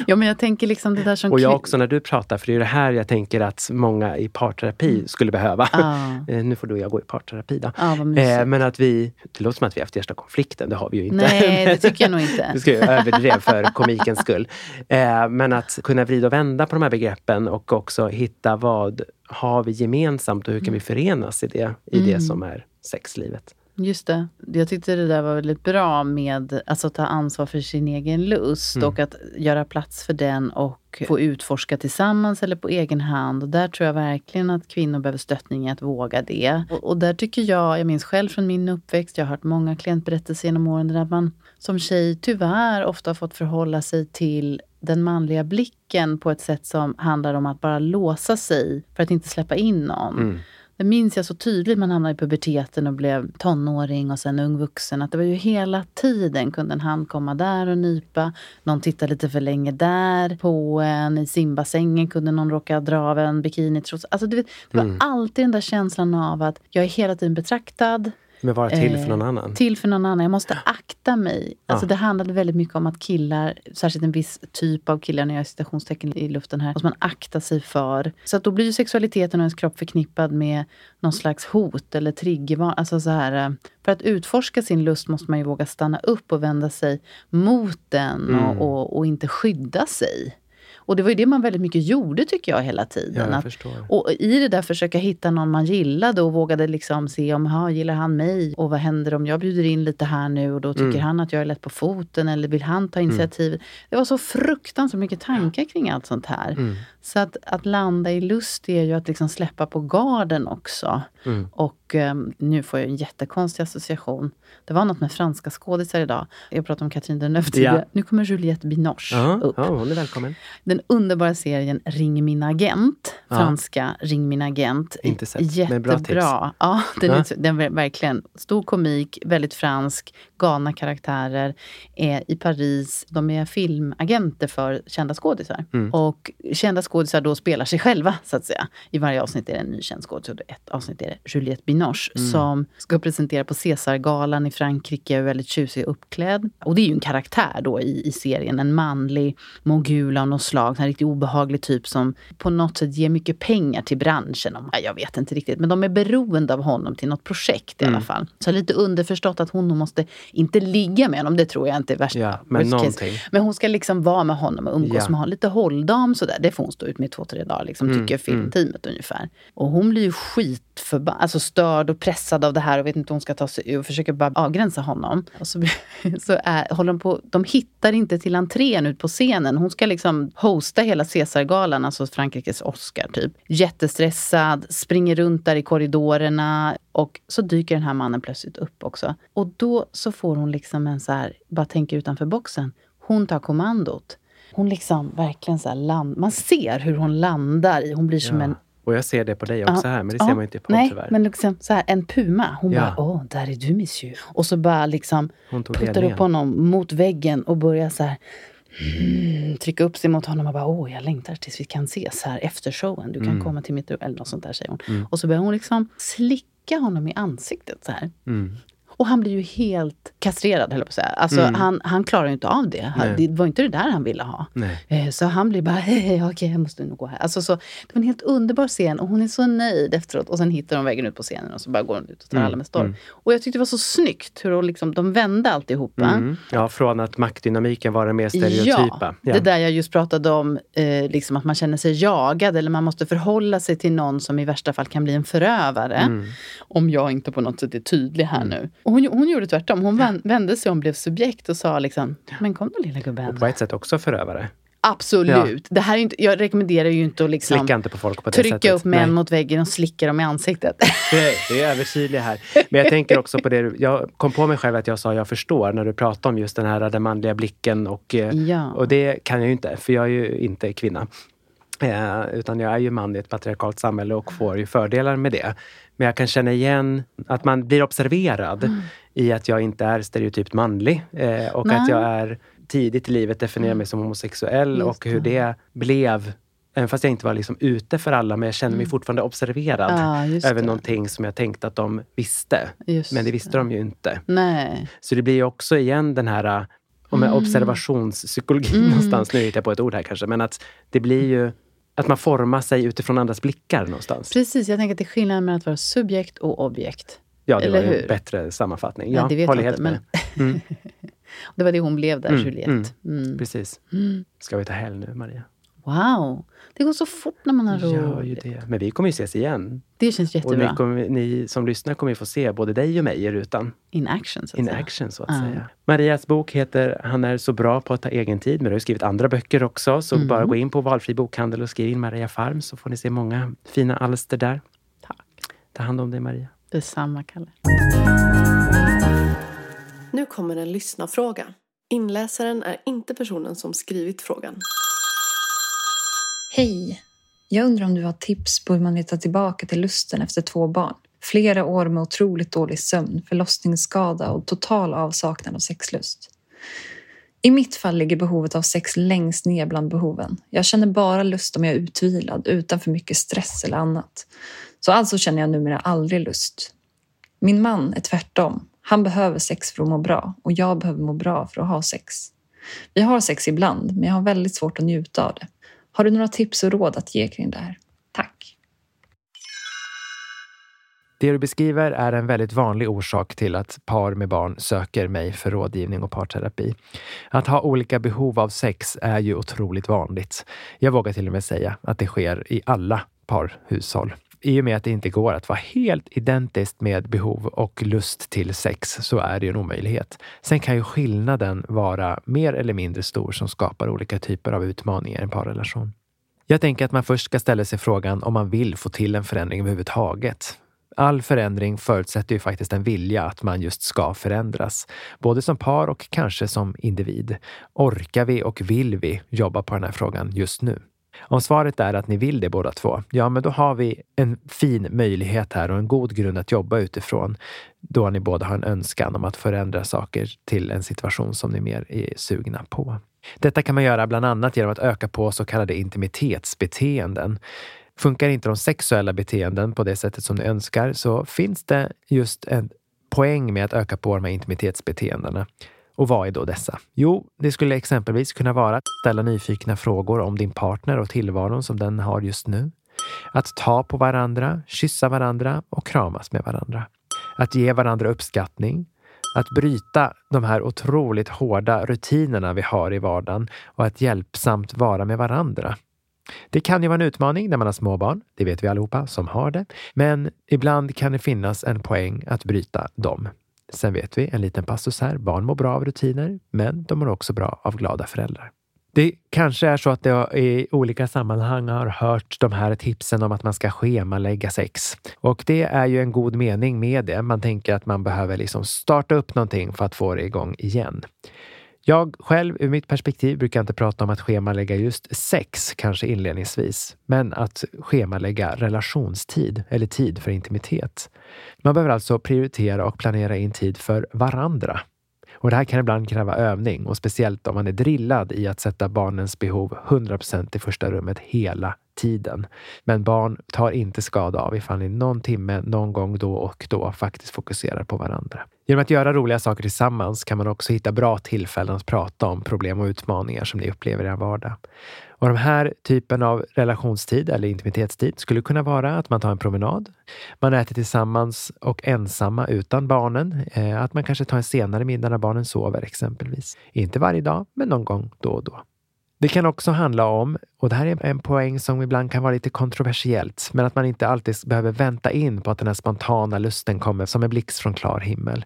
Ja, men jag tänker liksom det där som... Och jag också när du pratar, för det är det här jag tänker att många i parterapi skulle behöva. Ja. Eh, nu får du och jag gå i parterapi då. Mysigt. Eh, men att vi, det låter som att vi har haft värsta konflikten, det har vi ju inte. Nej, det tycker jag nog inte. Du ska ju överdrev för komikens skull. Eh, men att kunna vrida och vända på de här begreppen och också hitta vad har vi gemensamt och hur kan vi förenas i det, i det Mm. som är sexlivet. Just det. Jag tyckte det där var väldigt bra med alltså, att ta ansvar för sin egen lust Mm. och att göra plats för den och få utforska tillsammans eller på egen hand. Och där tror jag verkligen att kvinnor behöver stöttning i att våga det. Och, och där tycker jag, jag minns själv från min uppväxt, jag har hört många klientberättelser genom åren där man som tjej tyvärr ofta har fått förhålla sig till den manliga blicken på ett sätt som handlar om att bara låsa sig för att inte släppa in någon. Mm. Det minns jag så tydligt. Man hamnade i puberteten och blev tonåring och sen ung vuxen. Att det var ju hela tiden kunde en hand komma där och nypa. Någon tittade lite för länge där på en. I simbassängen kunde någon råka dra av en bikinitrosa. Alltså du vet, det var Mm. alltid den där känslan av att jag är hela tiden betraktad. Men vara till för Eh, någon annan. Till för någon annan. Jag måste akta mig. Alltså Ja. Det handlade väldigt mycket om att killar, särskilt en viss typ av killar, när jag har citationstecken i luften här, måste man akta sig för. Så att då blir ju sexualiteten och ens kropp förknippad med någon slags hot eller triggervarning. Alltså så här, eh, för att utforska sin lust måste man ju våga stanna upp och vända sig mot den Mm. och, och, och inte skydda sig. Och det var ju det man väldigt mycket gjorde tycker jag hela Ja, tiden. jag att, och i det där försöka hitta någon man gillade och vågade liksom se om, ha, gillar han mig? Och vad händer om jag bjuder in lite här nu och då tycker Mm. han att jag är lätt på foten eller vill han ta initiativet? Det var så fruktansvärt mycket tankar kring allt sånt här. Mm. Så att, att landa i lust är ju att liksom släppa på garden också. Mm. Och ehm, nu får jag en jättekonstig association. Det var något med franska skådisar idag. Jag pratade om Katrin Deneuve tidigare. Ja. Nu kommer Juliette Binoche Ja, upp. ja, hon är välkommen. Den underbara serien Ring min agent. Ja. Franska Ring min agent. Inte sett, Jättebra. men bra tips. Ja, den. Är, den är verkligen stor komik, väldigt fransk, galna karaktärer. Är i Paris. De är filmagenter för kända skådisar. Mm. Och kända skådisar då spelar sig själva, så att säga. I varje avsnitt är det en ny känd skådis. Och ett avsnitt är det Juliette Binoche Mm. som ska presentera på Caesargalan i Frankrike, väldigt tjusig och uppklädd. Och det är ju en karaktär då i, i serien, en manlig mogul av något slag, en riktigt obehaglig typ som på något sätt ger mycket pengar till branschen. Om, ja, jag vet inte riktigt, men de är beroende av honom till något projekt i Mm. alla fall. Så lite underförstått att hon måste, inte ligga med honom, det tror jag inte är värsta Ja, men. Men hon ska liksom vara med honom och umgås Ja. med honom. Lite hålldam sådär. Det får hon stå ut med i två, tre dagar, liksom, Mm, tycker filmteamet ungefär. Och hon blir ju skitförbannad, alltså störd och pressad av det här och vet inte hur hon ska ta sig ur och försöker bara avgränsa honom. Och så, så är, håller de på, de hittar inte till entrén ut på scenen. Hon ska liksom hosta hela Caesargalan, alltså Frankrikes Oscar typ. Jättestressad, springer runt där i korridorerna och så dyker den här mannen plötsligt upp också. Och då så får hon liksom en så här, bara tänka utanför boxen. Hon tar kommandot. Hon liksom verkligen så här land, man ser hur hon landar i, hon blir som Ja. en Och jag ser det på dig också Ja, här, men det ja, ser man inte på Nej, tyvärr. men liksom så här, en puma. Hon Ja. bara, åh, där är du monsieur. Och så bara liksom puttar upp honom mot väggen och börjar så här mm, trycka upp sig mot honom och bara, åh, jag längtar tills vi kan ses här efter showen. Du kan Mm. komma till mitt rum, eller något sånt där säger hon. Mm. Och så börjar hon liksom slicka honom i ansiktet så här. Mm. Och han blir ju helt kastrerad, höll jag på att säga. Alltså, Mm. han, han klarar ju inte av det. Han, det var inte det där han ville ha. Nej. Eh, Så han blir bara, hej, okej, jag måste nog gå här. Alltså, så, det var en helt underbar scen och hon är så nöjd efteråt. Och sen hittar de vägen ut på scenen och så bara går hon ut och tar Mm, alla med storm. mm. Och jag tyckte det var så snyggt hur de, liksom, de vände alltihopa. Mm. Ja, från att maktdynamiken var den mer stereotypa. Ja, det där jag just pratade om, eh, liksom att man känner sig jagad eller man måste förhålla sig till någon som i värsta fall kan bli en förövare. Mm. Om jag inte på något sätt är tydlig här nu. Och hon, hon gjorde tvärtom. Hon vän- vände sig om, blev subjekt och sa liksom, men kom då lilla gubben. Och på ett sätt också förövare. Absolut. Det här är inte, jag rekommenderar ju inte att liksom Slicka inte på folk på det trycka sättet. upp män Nej. mot väggen och slicka dem i ansiktet. Nej, det är övertydlig här. Men jag tänker också på det, jag kom på mig själv att jag sa jag förstår när du pratade om just den här den manliga blicken och, eh, Ja. och det kan jag ju inte för jag är ju inte kvinna. Eh, utan jag är ju man i ett patriarkalt samhälle och får ju fördelar med det. Men jag kan känna igen att man blir observerad Mm. i att jag inte är stereotypt manlig eh, och Nej. att jag är tidigt i livet definierar mig som homosexuell Just och hur det blev Även fast jag inte var liksom ute för alla, men jag kände mig fortfarande observerad Mm. Just över det. någonting som jag tänkte att de visste. Just men det visste de ju inte. Nej. Så det blir ju också igen den här äh, om Mm. observationspsykologi Mm. någonstans. Nu hittar jag på ett ord här kanske, men att det blir ju att man formar sig utifrån andras blickar någonstans. Precis, jag tänker att det är skillnad mellan att vara subjekt och objekt. Ja, det Eller var hur? en bättre sammanfattning. Ja, Ja, det vet jag inte, men- Mm. Det var det hon blev där, Mm, Juliette. mm. Mm. Precis. Mm. Ska vi ta helg nu, Maria? Wow! Det går så fort när man har roligt. Gör ju det. Men vi kommer ju ses igen. Det känns jättebra. Och ni, kommer, ni som lyssnar kommer ju få se både dig och mig i rutan. In action, så att In säga. action, så att Ja. säga. Marias bok heter Han är så bra på att ta egen tid, men du har ju skrivit andra böcker också. Så Mm. bara gå in på valfri bokhandel och skriv in Maria Farm så får ni se många fina alster där. Tack. Ta hand om dig Maria. Detsamma, Kalle. Nu kommer en lyssnarfråga. Inläsaren är inte personen som skrivit frågan. Hej! Jag undrar om du har tips på hur man hittar tillbaka till lusten efter två barn. Flera år med otroligt dålig sömn, förlossningsskada och total avsaknad av sexlust. I mitt fall ligger behovet av sex längst ner bland behoven. Jag känner bara lust om jag är utvilad, utan för mycket stress eller annat. Så alltså känner jag numera aldrig lust. Min man är tvärtom. Han behöver sex för att må bra och jag behöver må bra för att ha sex. Vi har sex ibland, men jag har väldigt svårt att njuta av det. Har du några tips och råd att ge kring det här? Tack! Det du beskriver är en väldigt vanlig orsak till att par med barn söker mig för rådgivning och parterapi. Att ha olika behov av sex är ju otroligt vanligt. Jag vågar till och med säga att det sker i alla parhushåll. I och med att det inte går att vara helt identiskt med behov och lust till sex så är det ju en omöjlighet. Sen kan ju skillnaden vara mer eller mindre stor som skapar olika typer av utmaningar i en parrelation. Jag tänker att man först ska ställa sig frågan om man vill få till en förändring överhuvudtaget. All förändring förutsätter ju faktiskt en vilja att man just ska förändras. Både som par och kanske som individ. Orkar vi och vill vi jobba på den här frågan just nu? Om svaret är att ni vill det båda två, ja men då har vi en fin möjlighet här och en god grund att jobba utifrån då ni båda har en önskan om att förändra saker till en situation som ni mer är sugna på. Detta kan man göra bland annat genom att öka på så kallade intimitetsbeteenden. Funkar inte de sexuella beteenden på det sättet som ni önskar så finns det just en poäng med att öka på de här intimitetsbeteendena. Och vad är då dessa? Jo, det skulle exempelvis kunna vara att ställa nyfikna frågor om din partner och tillvaron som den har just nu. Att ta på varandra, kyssa varandra och kramas med varandra. Att ge varandra uppskattning. Att bryta de här otroligt hårda rutinerna vi har i vardagen och att hjälpsamt vara med varandra. Det kan ju vara en utmaning när man har småbarn, det vet vi allihopa som har det. Men ibland kan det finnas en poäng att bryta dem. Sen vet vi, en liten passus här, barn mår bra av rutiner, men de mår också bra av glada föräldrar. Det kanske är så att jag i olika sammanhang har hört de här tipsen om att man ska schemalägga sex. Och det är ju en god mening med det. Man tänker att man behöver liksom starta upp någonting för att få det igång igen. Jag själv, ur mitt perspektiv, brukar inte prata om att schemalägga just sex, kanske inledningsvis, men att schemalägga relationstid eller tid för intimitet. Man behöver alltså prioritera och planera in tid för varandra. Och det här kan ibland kräva övning och speciellt om man är drillad i att sätta barnens behov 100% i första rummet hela tiden. Men barn tar inte skada av ifall ni någon timme, någon gång då och då faktiskt fokuserar på varandra. Genom att göra roliga saker tillsammans kan man också hitta bra tillfällen att prata om problem och utmaningar som ni upplever i er vardag. Och den här typen av relationstid eller intimitetstid skulle kunna vara att man tar en promenad. Man äter tillsammans och ensamma utan barnen. Eh, att man kanske tar en senare middag när barnen sover exempelvis. Inte varje dag, men någon gång då och då. Det kan också handla om, och det här är en poäng som ibland kan vara lite kontroversiellt, men att man inte alltid behöver vänta in på att den här spontana lusten kommer som en blixt från klar himmel.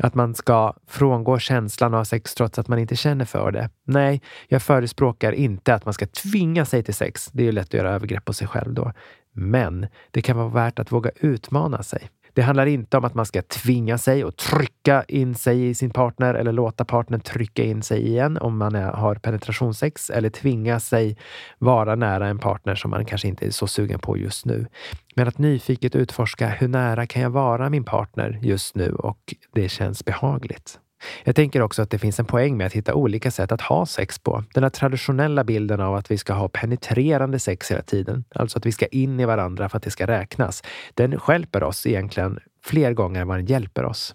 Att man ska frångå känslan av sex trots att man inte känner för det. Nej, jag förespråkar inte att man ska tvinga sig till sex. Det är ju lätt att göra övergrepp på sig själv då. Men det kan vara värt att våga utmana sig. Det handlar inte om att man ska tvinga sig och trycka in sig i sin partner eller låta partnern trycka in sig igen om man är, har penetrationssex eller tvinga sig vara nära en partner som man kanske inte är så sugen på just nu. Men att nyfiket utforska hur nära kan jag vara min partner just nu och det känns behagligt. Jag tänker också att det finns en poäng med att hitta olika sätt att ha sex på. Den här traditionella bilden av att vi ska ha penetrerande sex hela tiden, alltså att vi ska in i varandra för att det ska räknas, den skälper oss egentligen fler gånger än vad den hjälper oss.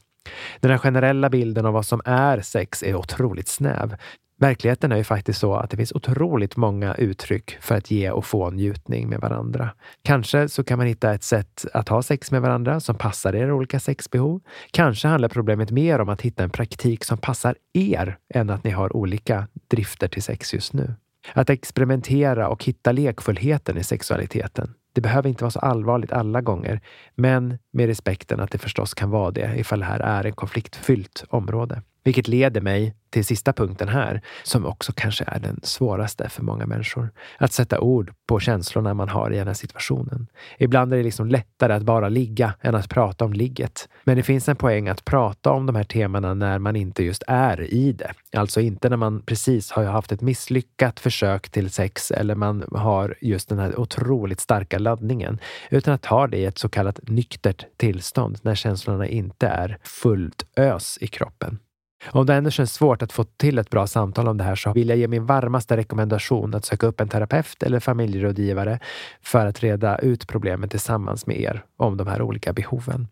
Den här generella bilden av vad som är sex är otroligt snäv. Verkligheten är ju faktiskt så att det finns otroligt många uttryck för att ge och få njutning med varandra. Kanske så kan man hitta ett sätt att ha sex med varandra som passar era olika sexbehov. Kanske handlar problemet mer om att hitta en praktik som passar er än att ni har olika drifter till sex just nu. Att experimentera och hitta lekfullheten i sexualiteten. Det behöver inte vara så allvarligt alla gånger, men med respekten att det förstås kan vara det ifall det här är ett konfliktfyllt område. Vilket leder mig till sista punkten här, som också kanske är den svåraste för många människor. Att sätta ord på känslorna man har i den här situationen. Ibland är det liksom lättare att bara ligga än att prata om ligget. Men det finns en poäng att prata om de här temana när man inte just är i det. Alltså inte när man precis har haft ett misslyckat försök till sex eller man har just den här otroligt starka laddningen. Utan att ha det i ett så kallat nyktert tillstånd när känslorna inte är fullt ös i kroppen. Om det ändå känns svårt att få till ett bra samtal om det här så vill jag ge min varmaste rekommendation att söka upp en terapeut eller familjerådgivare för att reda ut problemet tillsammans med er om de här olika behoven.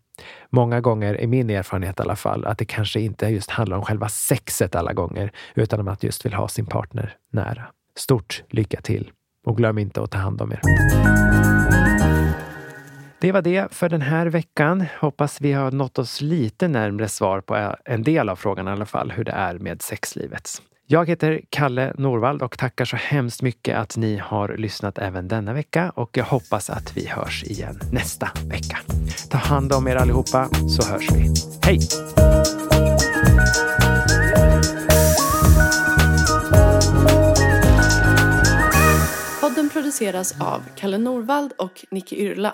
Många gånger är min erfarenhet i alla fall att det kanske inte just handlar om själva sexet alla gånger, utan om att just vill ha sin partner nära. Stort lycka till och glöm inte att ta hand om er. Det var det för den här veckan. Hoppas vi har nått oss lite närmre svar på eh, en del av frågan i alla fall, hur det är med sexlivet. Jag heter Kalle Norvald och tackar så hemskt mycket att ni har lyssnat även denna vecka och jag hoppas att vi hörs igen nästa vecka. Ta hand om er allihopa så hörs vi. Hej! Podden produceras av Kalle Norvald och Nicky Yrla.